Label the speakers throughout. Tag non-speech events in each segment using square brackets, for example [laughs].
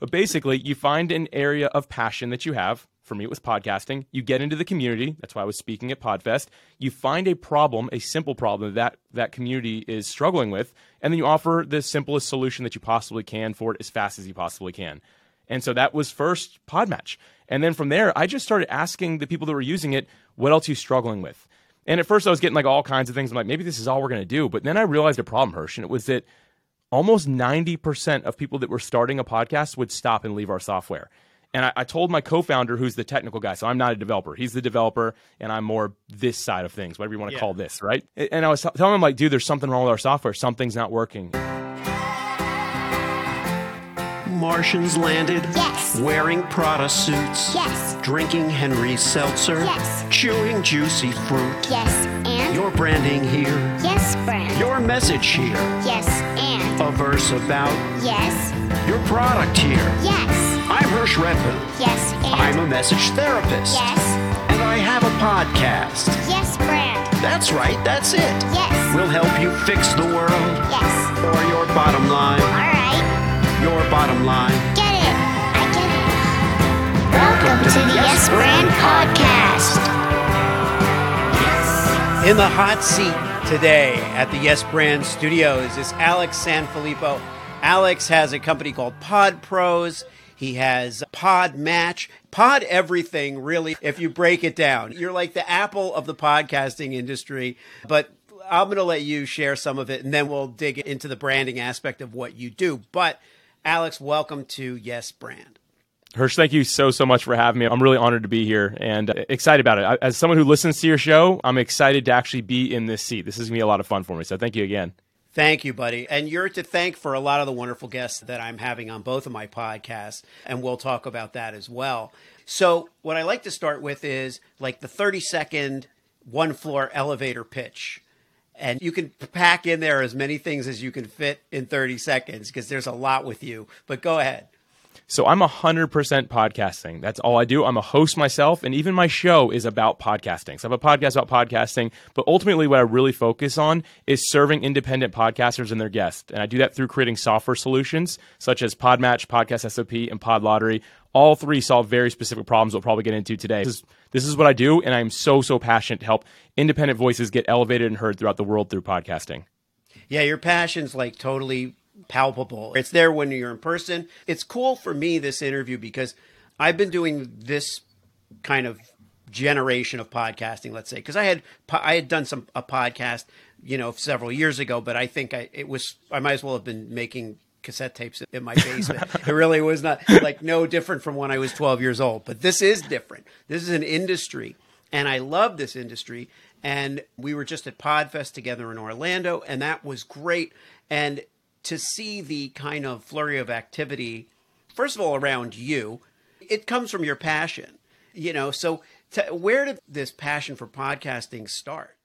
Speaker 1: But basically, you find an area of passion that you have. For me, it was podcasting. You get into the community. That's why I was speaking at Podfest. You find a problem, a simple problem that that community is struggling with, and then you offer the simplest solution that you possibly can for it as fast as you possibly can. And so that was first Podmatch. And then from there, I just started asking the people that were using it, what else are you struggling with? And at first, I was getting like all kinds of things. I'm like, maybe this is all we're going to do. But then I realized a problem, Hersh, and it was that almost 90% of people that were starting a podcast would stop and leave our software. And I, I told my co founder, who's the technical guy, so I'm not a developer. He's the developer, and I'm more this side of things, whatever you want to yeah. call this, right? And I was t- telling him, like, dude, there's something wrong with our software. Something's not working.
Speaker 2: Martians landed?
Speaker 3: Yes.
Speaker 2: Wearing Prada suits?
Speaker 3: Yes.
Speaker 2: Drinking Henry Seltzer?
Speaker 3: Yes.
Speaker 2: Chewing juicy fruit?
Speaker 3: Yes. And?
Speaker 2: Your branding here?
Speaker 3: Yes, brand.
Speaker 2: Your message here?
Speaker 3: Yes. And?
Speaker 2: A verse about?
Speaker 3: Yes.
Speaker 2: Your product here?
Speaker 3: Yes.
Speaker 2: I'm Hersh Rephun.
Speaker 3: Yes. And?
Speaker 2: I'm a message therapist.
Speaker 3: Yes.
Speaker 2: And I have a podcast.
Speaker 3: Yes, brand.
Speaker 2: That's right, that's it.
Speaker 3: Yes.
Speaker 2: We'll help you fix the world.
Speaker 3: Yes.
Speaker 2: Or your bottom line.
Speaker 3: All right
Speaker 2: your bottom line.
Speaker 3: Welcome, to, the Yes Brand Podcast.
Speaker 4: In the hot seat today at the Yes Brand Studios is Alex Sanfilippo. Alex has a company called Pod Pros. He has Pod Match, Pod Everything, really, if you break it down. You're like the Apple of the podcasting industry, but I'm going to let you share some of it and then we'll dig into the branding aspect of what you do. But Alex, welcome to Yes Brand.
Speaker 1: Hersh, thank you so, so much for having me. I'm really honored to be here and uh, excited about it. As someone who listens to your show, I'm excited to actually be in this seat. This is going to be a lot of fun for me. So thank you again.
Speaker 4: Thank you, buddy. And you're to thank for a lot of the wonderful guests that I'm having on both of my podcasts, and we'll talk about that as well. So, what I like to start with is like the 30 second one floor elevator pitch and you can pack in there as many things as you can fit in 30 seconds because there's a lot with you. But go ahead.
Speaker 1: So I'm 100% podcasting. That's all I do. I'm a host myself, and even my show is about podcasting. So I have a podcast about podcasting, but ultimately, what I really focus on is serving independent podcasters and their guests. And I do that through creating software solutions such as Podmatch, Podcast SOP, and Pod Lottery. All three solve very specific problems we'll probably get into today. This is, this is what I do, and I'm so, so passionate to help independent voices get elevated and heard throughout the world through podcasting.
Speaker 4: Yeah, your passion's like totally palpable. It's there when you're in person. It's cool for me, this interview, because I've been doing this kind of generation of podcasting, let's say, because I had I had done some a podcast, you know, several years ago, but I think I it was I might as well have been making cassette tapes in my basement. [laughs] it really was not like no different from when I was 12 years old, but this is different. This is an industry and I love this industry and we were just at Podfest together in Orlando and that was great and to see the kind of flurry of activity first of all around you, it comes from your passion. You know, so to, where did this passion for podcasting start?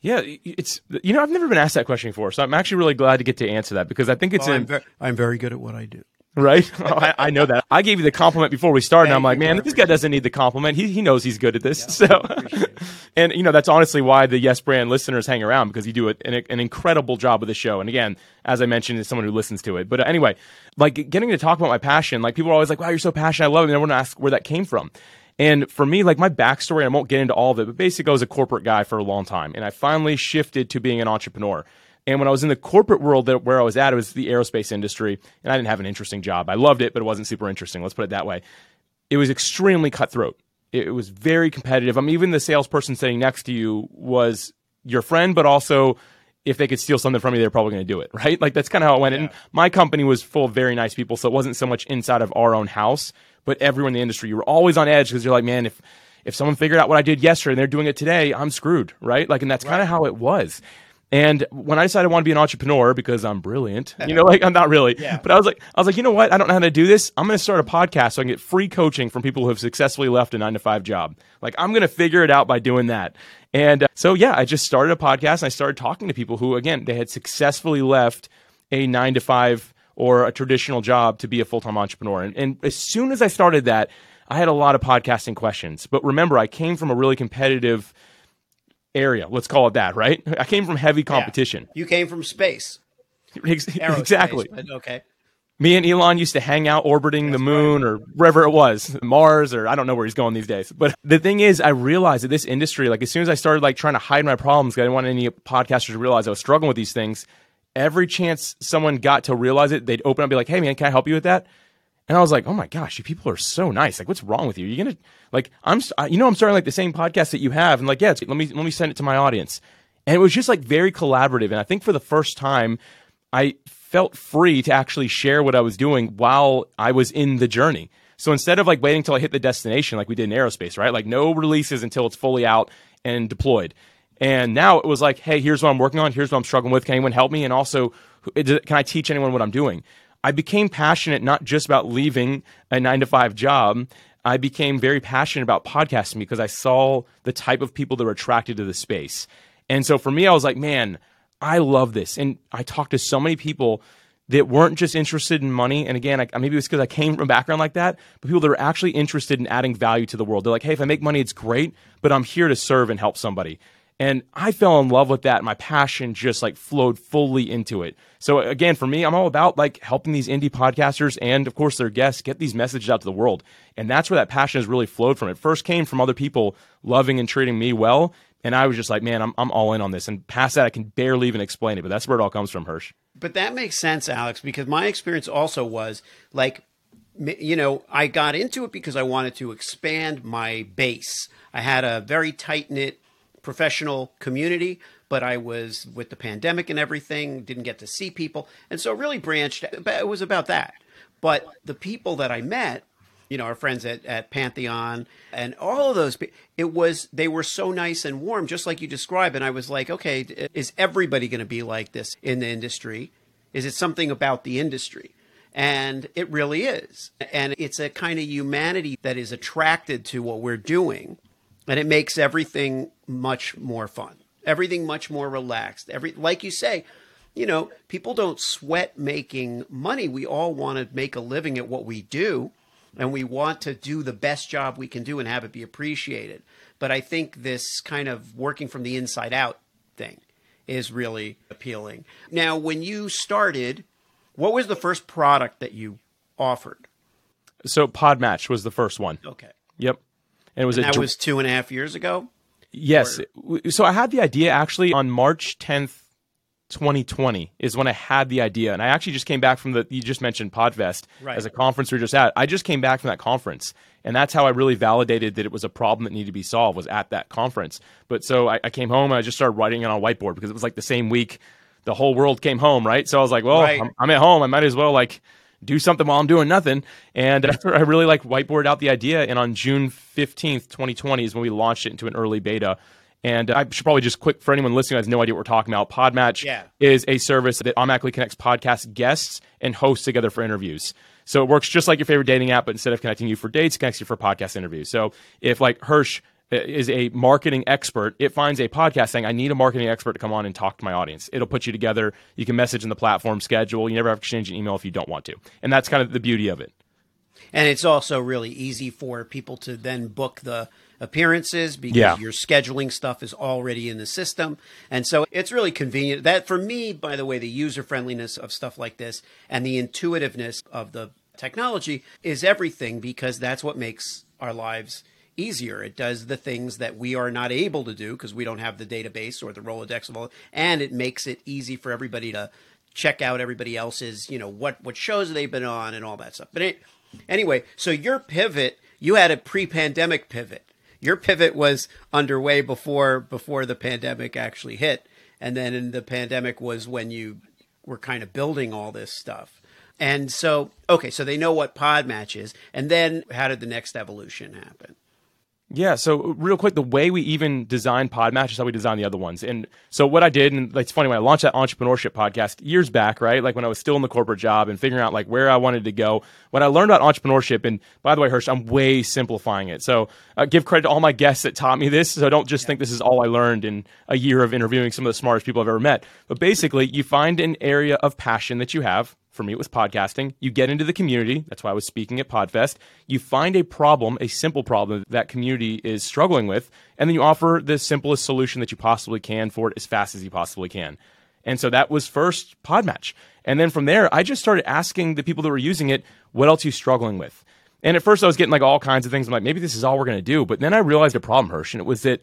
Speaker 1: Yeah, it's you know I've never been asked that question before, so I'm actually really glad to get to answer that because I think it's.
Speaker 4: Well, I'm, I'm very good at what I do.
Speaker 1: Right, [laughs] I, I, know that. I gave you the compliment before we started. and I'm like, man, this guy doesn't need the compliment. He he knows he's good at this. Yeah, [laughs] so, [laughs] and you know that's honestly why the Yes Brand listeners hang around because you do an, an incredible job with the show. And again, as I mentioned, as someone who listens to it. But uh, anyway, like getting to talk about my passion, like people are always like, wow, you're so passionate. I love it. And everyone asks where that came from. And for me, like my backstory, I won't get into all of it, but basically I was a corporate guy for a long time. And I finally shifted to being an entrepreneur. And when I was in the corporate world that, where I was at, it was the aerospace industry. And I didn't have an interesting job. I loved it, but it wasn't super interesting. Let's put it that way. It was extremely cutthroat. It, was very competitive. I mean, even the salesperson sitting next to you was your friend, but also if they could steal something from you, they're probably going to do it, [laughs] right? Like that's kind of how it went. Yeah. And my company was full of very nice people, so it wasn't so much inside of our own house, but everyone in the industry. You were always on edge because you're like, man, if if someone figured out what I did yesterday and they're doing it today, I'm screwed, right? Like, and that's right. kind of how it was. And when I decided I want to be an entrepreneur because I'm brilliant, you [laughs] know, like I'm not really, yeah. but I was like, I was like, you know what? I don't know how to do this. I'm going to start a podcast so I can get free coaching from people who have successfully left a nine to five job. Like I'm going to figure it out by doing that. And uh, so, yeah, I just started a podcast and I started talking to people who, again, they had successfully left a nine to five or a traditional job to be a full time entrepreneur. And, and as soon as I started that, I had a lot of podcasting questions. But remember, I came from a really competitive area. Let's call it that, right? I came from heavy competition.
Speaker 4: Yeah. You came from space.
Speaker 1: exactly.
Speaker 4: okay.
Speaker 1: Me and Elon used to hang out orbiting the moon or wherever it was, Mars, or I don't know where he's going these days. But the thing is, I realized that this industry, like as soon as I started like trying to hide my problems, I didn't want any podcasters to realize I was struggling with these things. Every chance someone got to realize it, they'd open up and be like, "Hey man, can I help you with that?" And I was like, "Oh my gosh, you people are so nice. Like, what's wrong with you? You're gonna like, I'm, you know, I'm starting like the same podcast that you have, and like, yeah, let me let me send it to my audience." And it was just like very collaborative. And I think for the first time, I felt free to actually share what I was doing while I was in the journey. So instead of like waiting till I hit the destination, like we did in aerospace, right? Like no releases until it's fully out and deployed. And now it was like, hey, here's what I'm working on. Here's what I'm struggling with. Can anyone help me? And also, can I teach anyone what I'm doing? I became passionate not just about leaving a nine to five job. I became very passionate about podcasting because I saw the type of people that were attracted to the space. And so for me, I was like, man, I love this. And I talked to so many people that weren't just interested in money. And again, I, maybe it's because I came from a background like that, but people that are actually interested in adding value to the world. They're like, hey, if I make money, it's great, but I'm here to serve and help somebody. And I fell in love with that. My passion just like flowed fully into it. So again, for me, I'm all about like helping these indie podcasters and of course their guests get these messages out to the world. And that's where that passion has really flowed from. It first came from other people loving and treating me well. And I was just like, man, I'm, I'm all in on this. And past that, I can barely even explain it, but that's where it all comes from, Hersh.
Speaker 4: But that makes sense, Alex, because my experience also was like, you know, I got into it because I wanted to expand my base. I had a very tight knit professional community, but I was with the pandemic and everything, didn't get to see people. And so it really branched, it was about that. But the people that I met, you know, our friends at, at Pantheon and all of those, it was, they were so nice and warm, just like you described. And I was like, okay, is everybody going to be like this in the industry? Is it something about the industry? And it really is. And it's a kind of humanity that is attracted to what we're doing. And it makes everything much more fun, everything much more relaxed. Every, like you say, you know, people don't sweat making money. We all want to make a living at what we do, and we want to do the best job we can do and have it be appreciated. But I think this kind of working from the inside out thing is really appealing. Now, when you started, what was the first product that you offered?
Speaker 1: So Podmatch was the first one.
Speaker 4: Okay.
Speaker 1: Yep. And it was
Speaker 4: And that was two and a half years ago?
Speaker 1: Yes. So I had the idea actually on March 10th, 2020 is when I had the idea. And I actually just came back from the, you just mentioned Podfest
Speaker 4: Right.
Speaker 1: as a conference we were just at. I just came back from that conference. And that's how I really validated that it was a problem that needed to be solved was at that conference. But so I, I came home and I just started writing it on a whiteboard because it was like the same week the whole world came home, right? So I was like, well,
Speaker 4: Right.
Speaker 1: I'm, I'm at home. I might as well like do something while I'm doing nothing. And [laughs] I really like whiteboard out the idea. And on June 15th, 2020 is when we launched it into an early beta. And I should probably just quick for anyone listening who has no idea what we're talking about. Podmatch
Speaker 4: Yeah.
Speaker 1: is a service that automatically connects podcast guests and hosts together for interviews. So it works just like your favorite dating app, but instead of connecting you for dates, it connects you for podcast interviews. So if like Hersh Uh, is a marketing expert, it finds a podcast saying, I need a marketing expert to come on and talk to my audience. It'll put you together. You can message in the platform schedule. You never have to exchange an email if you don't want to. And that's kind of the beauty of it.
Speaker 4: And it's also really easy for people to then book the appearances because
Speaker 1: Yeah.
Speaker 4: your scheduling stuff is already in the system. And so it's really convenient. That for me, by the way, the user friendliness of stuff like this and the intuitiveness of the technology is everything because that's what makes our lives easier. It does the things that we are not able to do because we don't have the database or the Rolodex of all, and it makes it easy for everybody to check out everybody else's, you know, what what shows they've been on and all that stuff. But it, anyway, so your pivot, you had a pre-pandemic pivot. Your pivot was underway before before the pandemic actually hit, and then in the pandemic was when you were kind of building all this stuff. And so, okay, so they know what pod match is, and then how did the next evolution happen?
Speaker 1: Yeah, so real quick, the way we even design Podmatch is how we design the other ones. And so what I did, and it's funny when I launched that entrepreneurship podcast years back, right? Like when I was still in the corporate job and figuring out like where I wanted to go. When I learned about entrepreneurship, and by the way, Hersh, I'm way simplifying it. So uh, give credit to all my guests that taught me this. So I don't just think this is all I learned in a year of interviewing some of the smartest people I've ever met. But basically, you find an area of passion that you have for me, it was podcasting. You get into the community. That's why I was speaking at Podfest. You find a problem, a simple problem that community is struggling with, and then you offer the simplest solution that you possibly can for it as fast as you possibly can. And so that was first Podmatch. And then from there, I just started asking the people that were using it, what else are you struggling with? And at first I was getting like all kinds of things. I'm like, maybe this is all we're going to do. But then I realized a problem, Hersh, and it was that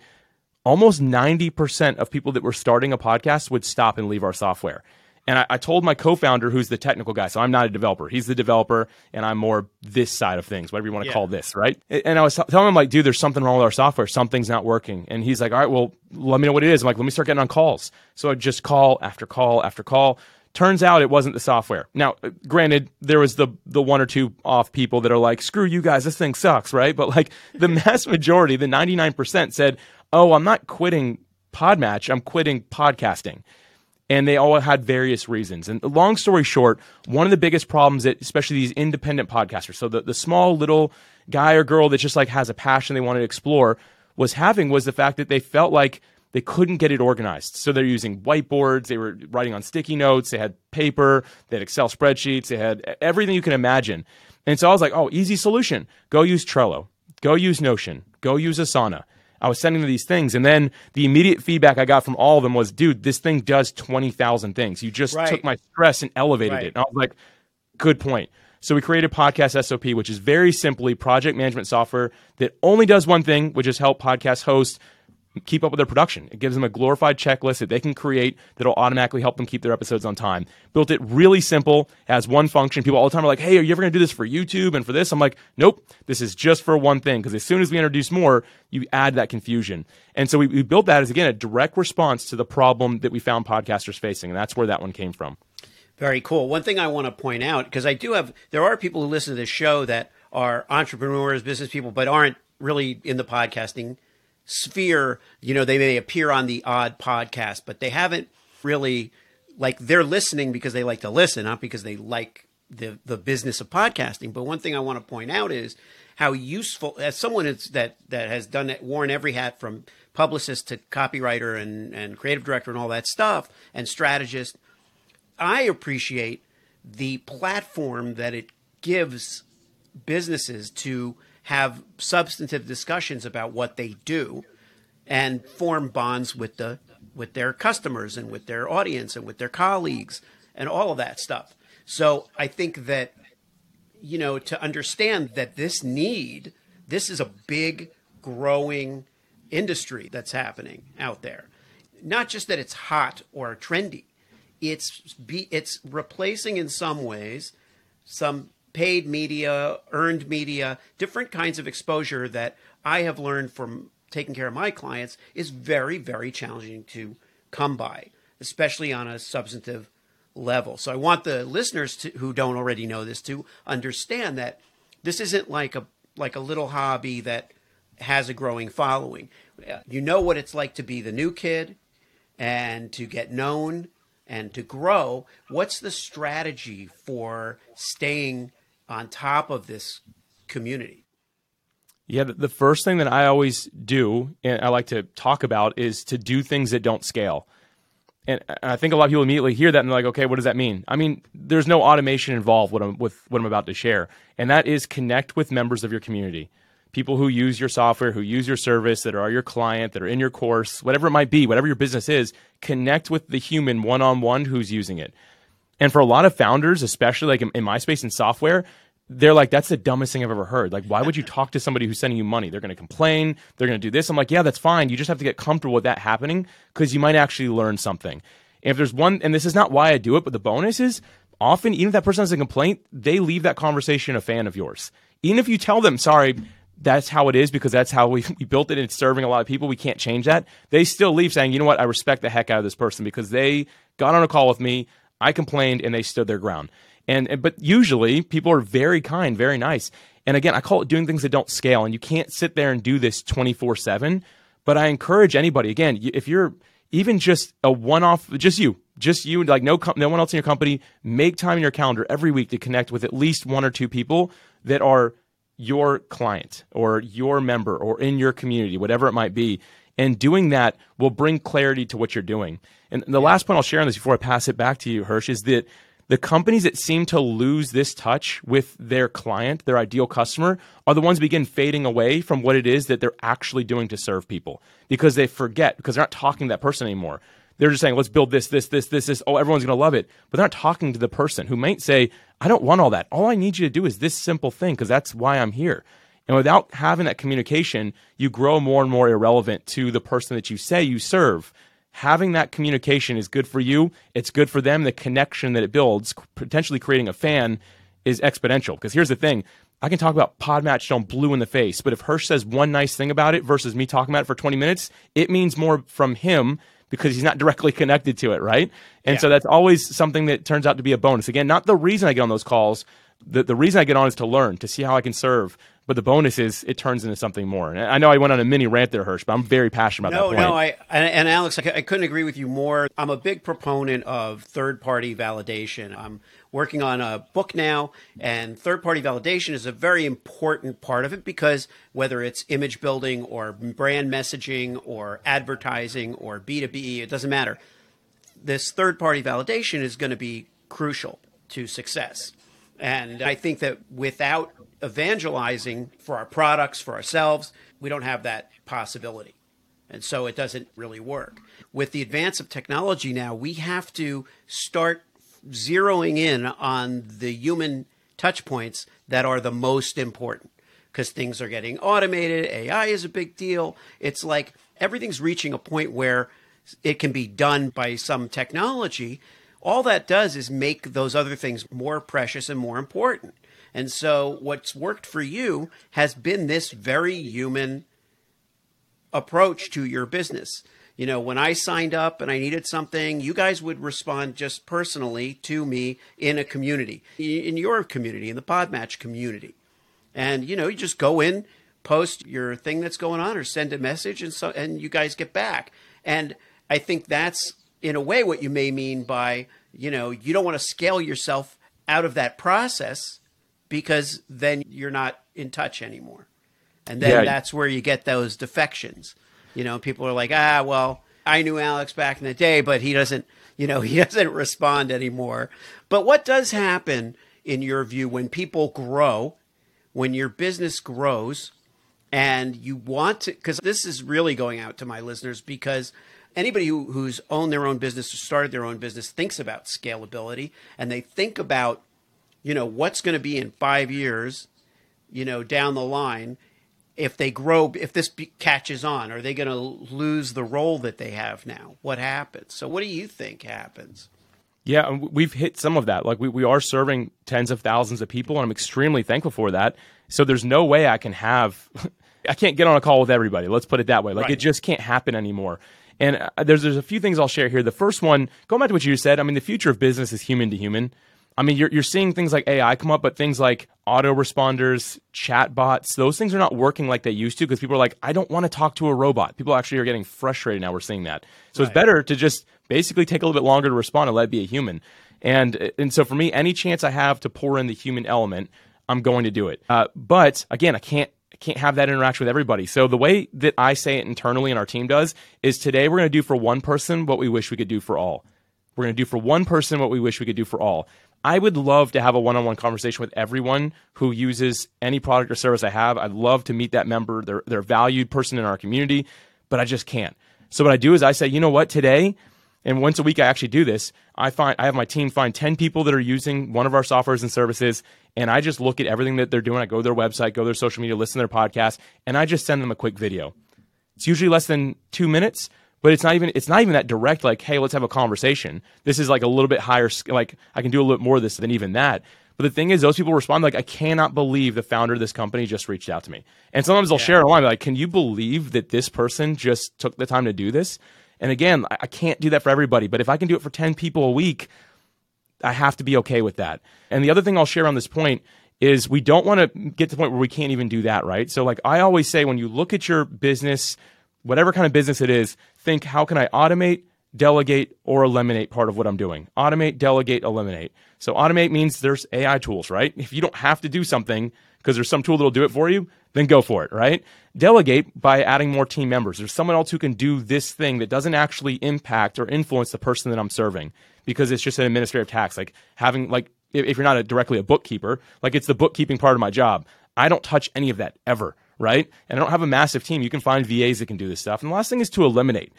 Speaker 1: almost 90% of people that were starting a podcast would stop and leave our software. And I, I, told my co-founder, who's the technical guy, so I'm not a developer. He's the developer, and I'm more this side of things, whatever you want to yeah. call this, right? And I was telling him like, dude, there's something wrong with our software. Something's not working. And he's like, all right, well, let me know what it is. I'm like, let me start getting on calls. So I just call after call after call. Turns out it wasn't the software. Now, uh, granted, there was the the one or two off people that are like, "Screw you guys, this thing sucks," right? But like the [laughs] mass majority, the 99% said, "Oh, I'm not quitting Podmatch, I'm quitting podcasting." And they all had various reasons. And long story short, one of the biggest problems that especially these independent podcasters, so the, the small little guy or girl that just like has a passion they want to explore was having was the fact that they felt like they couldn't get it organized. So they're using whiteboards, they were writing on sticky notes, they had paper, they had Excel spreadsheets, they had everything you can imagine. And so I was like, oh, easy solution. Go use Trello, go use Notion, go use Asana. I was sending them these things. And then the immediate feedback I got from all of them was, dude, this thing does 20,000 things. You just right. took my stress and elevated right. it. And I was like, good point. So we created Podcast SOP, which is very simply project management software that only does one thing, which is help podcast hosts keep up with their production. It gives them a glorified checklist that they can create that'll automatically help them keep their episodes on time. Built it really simple, has one function. People all the time are like, hey, are you ever going to do this for YouTube and for this? I'm like, nope, this is just for one thing. Because as soon as we introduce more, you add that confusion. And so we, we built that as, again, a direct response to the problem that we found podcasters facing. And that's where that one came from.
Speaker 4: Very cool. One thing I want to point out, because I do have, there are people who listen to this show that are entrepreneurs, business people, but aren't really in the podcasting sphere, you know, they may appear on the odd podcast, but they haven't really like they're listening because they like to listen, not because they like the the business of podcasting. But one thing I want to point out is how useful as someone that that has done it, worn every hat from publicist to copywriter and and creative director and all that stuff and strategist. I appreciate the platform that it gives businesses to have substantive discussions about what they do and form bonds with the with their customers and with their audience and with their colleagues and all of that stuff. So I think that you know to understand that this need this is a big growing industry that's happening out there. Not just that it's hot or trendy. It's be, it's replacing in some ways some paid media, earned media, different kinds of exposure that I have learned from taking care of my clients is very, very challenging to come by, especially on a substantive level. So I want the listeners to, who don't already know this to understand that this isn't like a like a little hobby that has a growing following. You know what it's like to be the new kid and to get known and to grow. What's the strategy for staying on top of this community?
Speaker 1: Yeah, the first thing that I always do, and I like to talk about, is to do things that don't scale. And I think a lot of people immediately hear that and they're like, okay, what does that mean? I mean, there's no automation involved with, what I'm about to share. And that is connect with members of your community. People who use your software, who use your service, that are your client, that are in your course, whatever it might be, whatever your business is, connect with the human one on one who's using it. And for a lot of founders, especially like in, in my space in software, they're like, that's the dumbest thing I've ever heard. Like, why would you talk to somebody who's sending you money? They're going to complain. They're going to do this. I'm like, yeah, that's fine. You just have to get comfortable with that happening because you might actually learn something. And if there's one, and this is not why I do it, but the bonus is often, even if that person has a complaint, they leave that conversation a fan of yours. Even if you tell them, sorry, that's how it is because that's how we, [laughs] we built it and it's serving a lot of people. We can't change that. They still leave saying, you know what, I respect the heck out of this person because they got on a call with me. I complained and they stood their ground. And, and but usually people are very kind, very nice. And again, I call it doing things that don't scale. And you can't sit there and do this 24 7. But I encourage anybody, again, if you're even just a one off, just you, just you, like no, no one else in your company, make time in your calendar every week to connect with at least one or two people that are your client or your member or in your community, whatever it might be. And doing that will bring clarity to what you're doing. And the last point I'll share on this before I pass it back to you, Hersh, is that the companies that seem to lose this touch with their client, their ideal customer, are the ones begin fading away from what it is that they're actually doing to serve people because they forget, because they're not talking to that person anymore. they're just saying, let's build this, this, this, this, this. Oh, everyone's going to love it. But they're not talking to the person who might say, I don't want all that. All I need you to do is this simple thing because that's why I'm here. And without having that communication, you grow more and more irrelevant to the person that you say you serve. Having that communication is good for you. It's good for them. The connection that it builds, potentially creating a fan, is exponential. Because here's the thing I can talk about Podmatch Stone blue in the face, but if Hersh says one nice thing about it versus me talking about it for 20 minutes, it means more from him because he's not directly connected to it, right? And
Speaker 4: Yeah.
Speaker 1: so that's always something that turns out to be a bonus. Again, not the reason I get on those calls. The, the reason I get on is to learn, to see how I can serve. But the bonus is it turns into something more. And I know I went on a mini rant there, Hersh, but I'm very passionate about
Speaker 4: No,
Speaker 1: that point.
Speaker 4: no, I and, and Alex, I, I couldn't agree with you more. I'm a big proponent of third-party validation. I'm working on a book now, and third-party validation is a very important part of it because whether it's image building or brand messaging or advertising or B2B, it doesn't matter. This third-party validation is going to be crucial to success. And I think that without evangelizing for our products, for ourselves, we don't have that possibility. And so it doesn't really work. With the advance of technology now, we have to start zeroing in on the human touch points that are the most important because things are getting automated. AI is a big deal. It's like everything's reaching a point where it can be done by some technology. All that does is make those other things more precious and more important. And so, what's worked for you has been this very human approach to your business. You know, when I signed up and I needed something, you guys would respond just personally to me in a community, in your community, in the Podmatch community. And you know, you just go in, post your thing that's going on, or send a message, and so and you guys get back. And I think that's in a way what you may mean by you know you don't want to scale yourself out of that process because then you're not in touch anymore. And then
Speaker 1: Yeah.
Speaker 4: that's where you get those defections. You know, people are like, ah, well, I knew Alex back in the day, but he doesn't, you know, [laughs] he doesn't respond anymore. But what does happen, in your view, when people grow, when your business grows, and you want to, because this is really going out to my listeners, because anybody who, who's owned their own business or started their own business thinks about scalability and they think about, you know, what's going to be in five years, you know, down the line if they grow, if this be, catches on, are they going to lose the role that they have now? What happens? So, what do you think happens?
Speaker 1: Yeah, we've hit some of that. Like we, we are serving tens of thousands of people, and I'm extremely thankful for that. So there's no way I can have, [laughs] I can't get on a call with everybody. Let's put it that way. Like
Speaker 4: Right.
Speaker 1: it just can't happen anymore. And uh, there's there's a few things I'll share here. The first one, going back to what you said, I mean, the future of business is human to human. I mean, you're, you're seeing things like AI come up, but things like autoresponders, chat bots, those things are not working like they used to because people are like, I don't want to talk to a robot. People actually are getting frustrated now. We're seeing that. So it's better to just basically take a little bit longer to respond and let it be a human. And and so for me, any chance I have to pour in the human element, I'm going to do it. Uh, but again, I can't I can't have that interaction with everybody. So the way that I say it internally and our team does is today we're going to do for one person what we wish we could do for all. We're going to do for one person what we wish we could do for all. I would love to have a one-on-one conversation with everyone who uses any product or service I have. I'd love to meet that member. They're they're a valued person in our community, but I just can't. So what I do is I say, you know what, today, and once a week I actually do this. I find I have my team find 10 people that are using one of our softwares and services, and I just look at everything that they're doing. I go to their website, go to their social media, listen to their podcast, and I just send them a quick video. It's usually less than two minutes, but it's not even it's not even that direct. Like, hey, let's have a conversation. This is like a little bit higher. Like, I can do a little bit more of this than even that. But the thing is, those people respond like, I cannot believe the founder of this company just reached out to me. And sometimes they'll share it online, like, can you believe that this person just took the time to do this? And again, I I can't do that for everybody, but if I can do it for 10 people a week, I have to be okay with that. And the other thing I'll share on this point is we don't want to get to the point where we can't even do that, right? So, like I always say, when you look at your business, whatever kind of business it is, think how can I automate, delegate, or eliminate part of what I'm doing? Automate, delegate, eliminate. So, automate means there's AI tools, right? If you don't have to do something because there's some tool that'll do it for you, then go for it, right? Delegate by adding more team members. There's someone else who can do this thing that doesn't actually impact or influence the person that I'm serving because it's just an administrative tax. Like having like if, you're not a, directly a bookkeeper, like it's the bookkeeping part of my job. I don't touch any of that ever, right? And I don't have a massive team. You can find VAs that can do this stuff. And the last thing is to eliminate.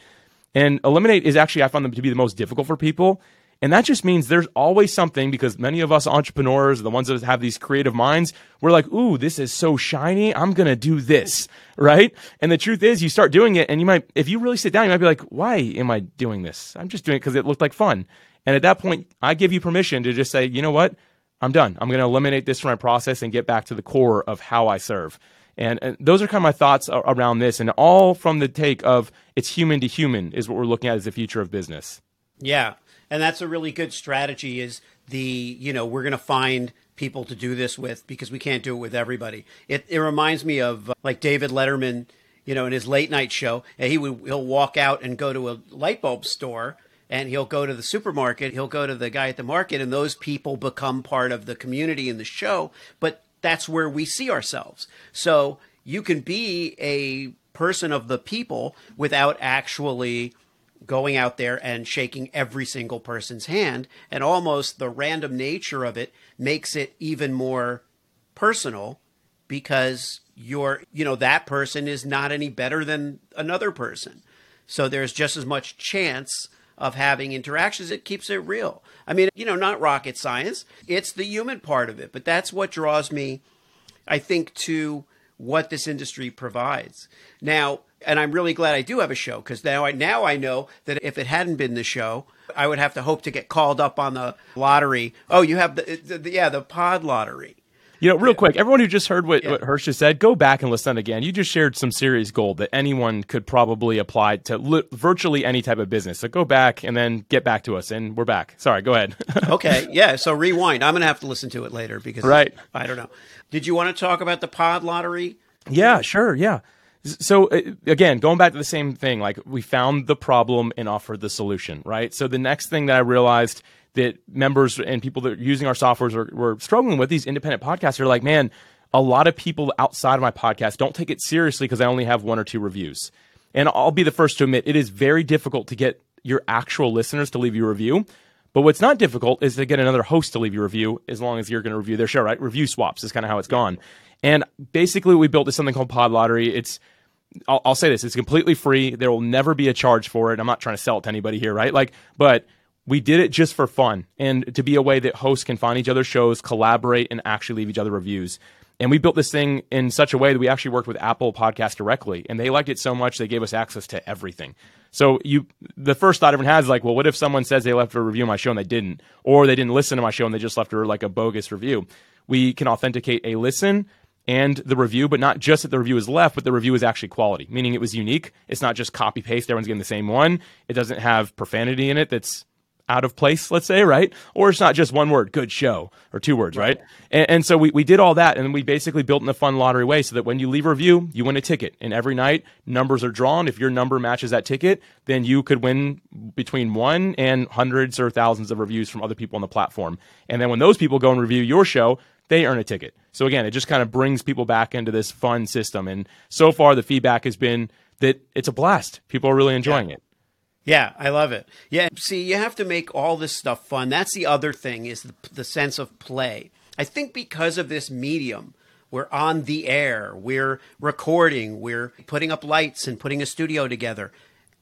Speaker 1: And eliminate is actually, I found them to be the most difficult for people. And that just means there's always something because many of us entrepreneurs, the ones that have these creative minds, we're like, ooh, this is so shiny. I'm going to do this. [laughs] Right. And the truth is, you start doing it and you might, if you really sit down, you might be like, why am I doing this? I'm just doing it because it looked like fun. And at that point, I give you permission to just say, you know what? I'm done. I'm going to eliminate this from my process and get back to the core of how I serve. And, and, those are kind of my thoughts around this, and all from the take of it's human to human is what we're looking at as the future of business.
Speaker 4: Yeah, and that's a really good strategy. Is the you know we're going to find people to do this with because we can't do it with everybody. It it reminds me of uh, like David Letterman, you know, in his late night show, and he would he'll walk out and go to a light bulb store and he'll go to the supermarket, he'll go to the guy at the market, and those people become part of the community in the show. But that's where we see ourselves. So you can be a person of the people without actually going out there and shaking every single person's hand. And almost the random nature of it makes it even more personal because you're, you know, that person is not any better than another person. So there's just as much chance of having interactions. It keeps it real. I mean, you know, not rocket science. It's the human part of it, but that's what draws me, I think, to what this industry provides. Now, and I'm really glad I do have a show because now I now I know that if it hadn't been the show, I would have to hope to get called up on the lottery. Oh, you have the, the, the yeah the pod lottery.
Speaker 1: You know, real yeah. quick, everyone who just heard what, yeah. what Hersh just said, go back and listen again. You just shared some serious gold that anyone could probably apply to li- virtually any type of business. So go back and then get back to us, and we're back. Sorry, go ahead. [laughs]
Speaker 4: okay, yeah. So rewind. I'm going to have to listen to it later because
Speaker 1: right.
Speaker 4: I don't know. Did you want to talk about the pod lottery?
Speaker 1: Yeah, sure. Yeah. So uh, again, going back to the same thing, like we found the problem and offered the solution, right? So the next thing that I realized that members and people that are using our softwares are, were struggling with these independent podcasts are like, man, a lot of people outside of my podcast don't take it seriously because I only have one or two reviews. And I'll be the first to admit it is very difficult to get your actual listeners to leave you a review. But what's not difficult is to get another host to leave you a review as long as you're going to review their show, right? Review swaps is kind of how it's gone. And basically, we built this something called Pod Lottery. It's I'll, I'll, say this: it's completely free. There will never be a charge for it. I'm not trying to sell it to anybody here, right? Like, but we did it just for fun and to be a way that hosts can find each other's shows, collaborate, and actually leave each other reviews. And we built this thing in such a way that we actually worked with Apple Podcast directly, and they liked it so much they gave us access to everything. So you, the first thought everyone has is like, well, what if someone says they left a review on my show and they didn't, or they didn't listen to my show and they just left her like a bogus review? We can authenticate a listen and the review, but not just that the review is left, but the review is actually quality, meaning it was unique. It's not just copy paste. Everyone's getting the same one. It doesn't have profanity in it that's out of place, let's say, right? Or it's not just one word, good show, or two words, right? right? And, and, so we, we did all that, and we basically built in a fun lottery way so that when you leave a review, you win a ticket. And every night, numbers are drawn. If your number matches that ticket, then you could win between one and hundreds or thousands of reviews from other people on the platform. And then when those people go and review your show, they earn a ticket. So again, it just kind of brings people back into this fun system. And so far, the feedback has been that it's a blast. People are really enjoying yeah. it.
Speaker 4: Yeah, I love it. Yeah, see, you have to make all this stuff fun. That's the other thing is the, the sense of play. I think because of this medium, we're on the air, we're recording, we're putting up lights and putting a studio together.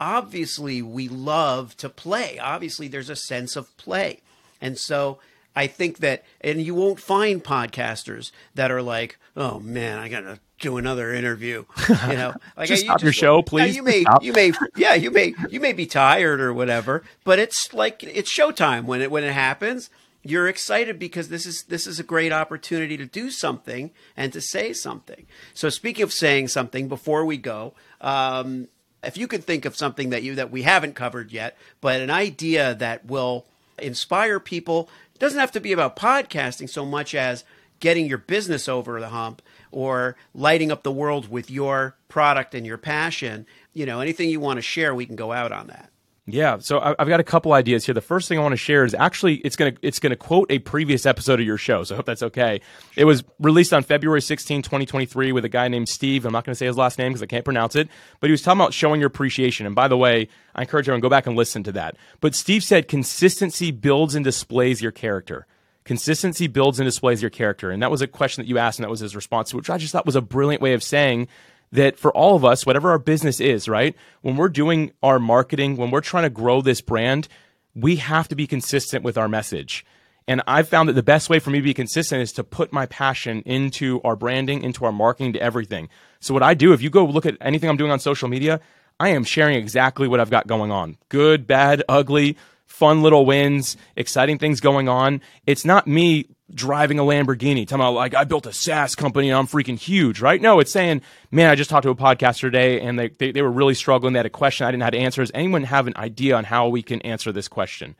Speaker 4: Obviously, we love to play. Obviously, there's a sense of play. And so I think that, and you won't find podcasters that are like, oh man, I got to do another interview. You know, [laughs]
Speaker 1: like just stop you your show, please.
Speaker 4: you may,
Speaker 1: stop.
Speaker 4: you may, yeah, you may, you may be tired or whatever, but it's like it's showtime when it when it happens. You're excited because this is this is a great opportunity to do something and to say something. So speaking of saying something, before we go, um, if you could think of something that you that we haven't covered yet, but an idea that will inspire people, doesn't have to be about podcasting so much as getting your business over the hump or lighting up the world with your product and your passion, you know, anything you want to share, we can go out on that.
Speaker 1: Yeah, so I've got a couple ideas here. The first thing I want to share is actually it's gonna it's gonna quote a previous episode of your show. So I hope that's okay. It was released on February 16, 2023, with a guy named Steve. I'm not to say his last name because I can't pronounce it, but he was talking about showing your appreciation. And by the way, I encourage everyone to go back and listen to that. But Steve said consistency builds and displays your character. Consistency builds and displays your character. And that was a question that you asked, and that was his response, which I just thought was a brilliant way of saying that for all of us, whatever our business is, right? When we're doing our marketing, when we're trying to grow this brand, we have to be consistent with our message. And I've found that the best way for me to be consistent is to put my passion into our branding, into our marketing, to everything. So what I do, if you go look at anything I'm doing on social media, I am sharing exactly what I've got going on. Good, bad, ugly, fun little wins, exciting things going on. It's not me driving a Lamborghini, talking about like I built a SaaS company and I'm freaking huge, right? No, it's saying, man, I just talked to a podcaster today and they, they, they were really struggling. They had a question I didn't know how to answer. Does anyone have an idea on how we can answer this question?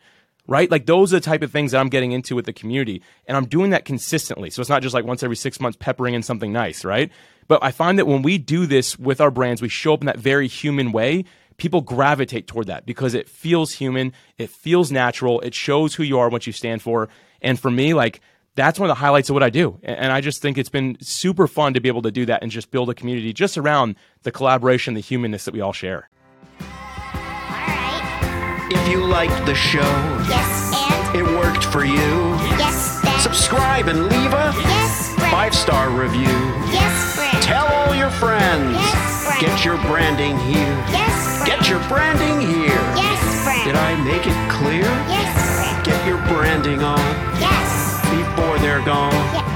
Speaker 1: Right? Like those are the type of things that I'm getting into with the community. And I'm doing that consistently. So it's not just like once every six months peppering in something nice, right? But I find that when we do this with our brands, we show up in that very human way. People gravitate toward that because it feels human, it feels natural, it shows who you are, what you stand for. And for me, like that's one of the highlights of what I do. And I just think it's been super fun to be able to do that and just build a community just around the collaboration, the humanness that we all share.
Speaker 3: Alright.
Speaker 4: If you liked the show,
Speaker 3: Yes, and?
Speaker 4: it worked for you,
Speaker 3: Yes, then?
Speaker 4: subscribe and leave a
Speaker 3: Yes,
Speaker 4: five star review.
Speaker 3: Yes, friend.
Speaker 4: Tell all your friends.
Speaker 3: Yes, friend.
Speaker 4: Get your branding here.
Speaker 3: Yes, friend.
Speaker 4: Get your branding here.
Speaker 3: Yes, friend.
Speaker 4: Did I make it clear?
Speaker 3: Yes, friend.
Speaker 4: Get your branding on
Speaker 3: Yes
Speaker 4: they're gone.
Speaker 3: Yeah.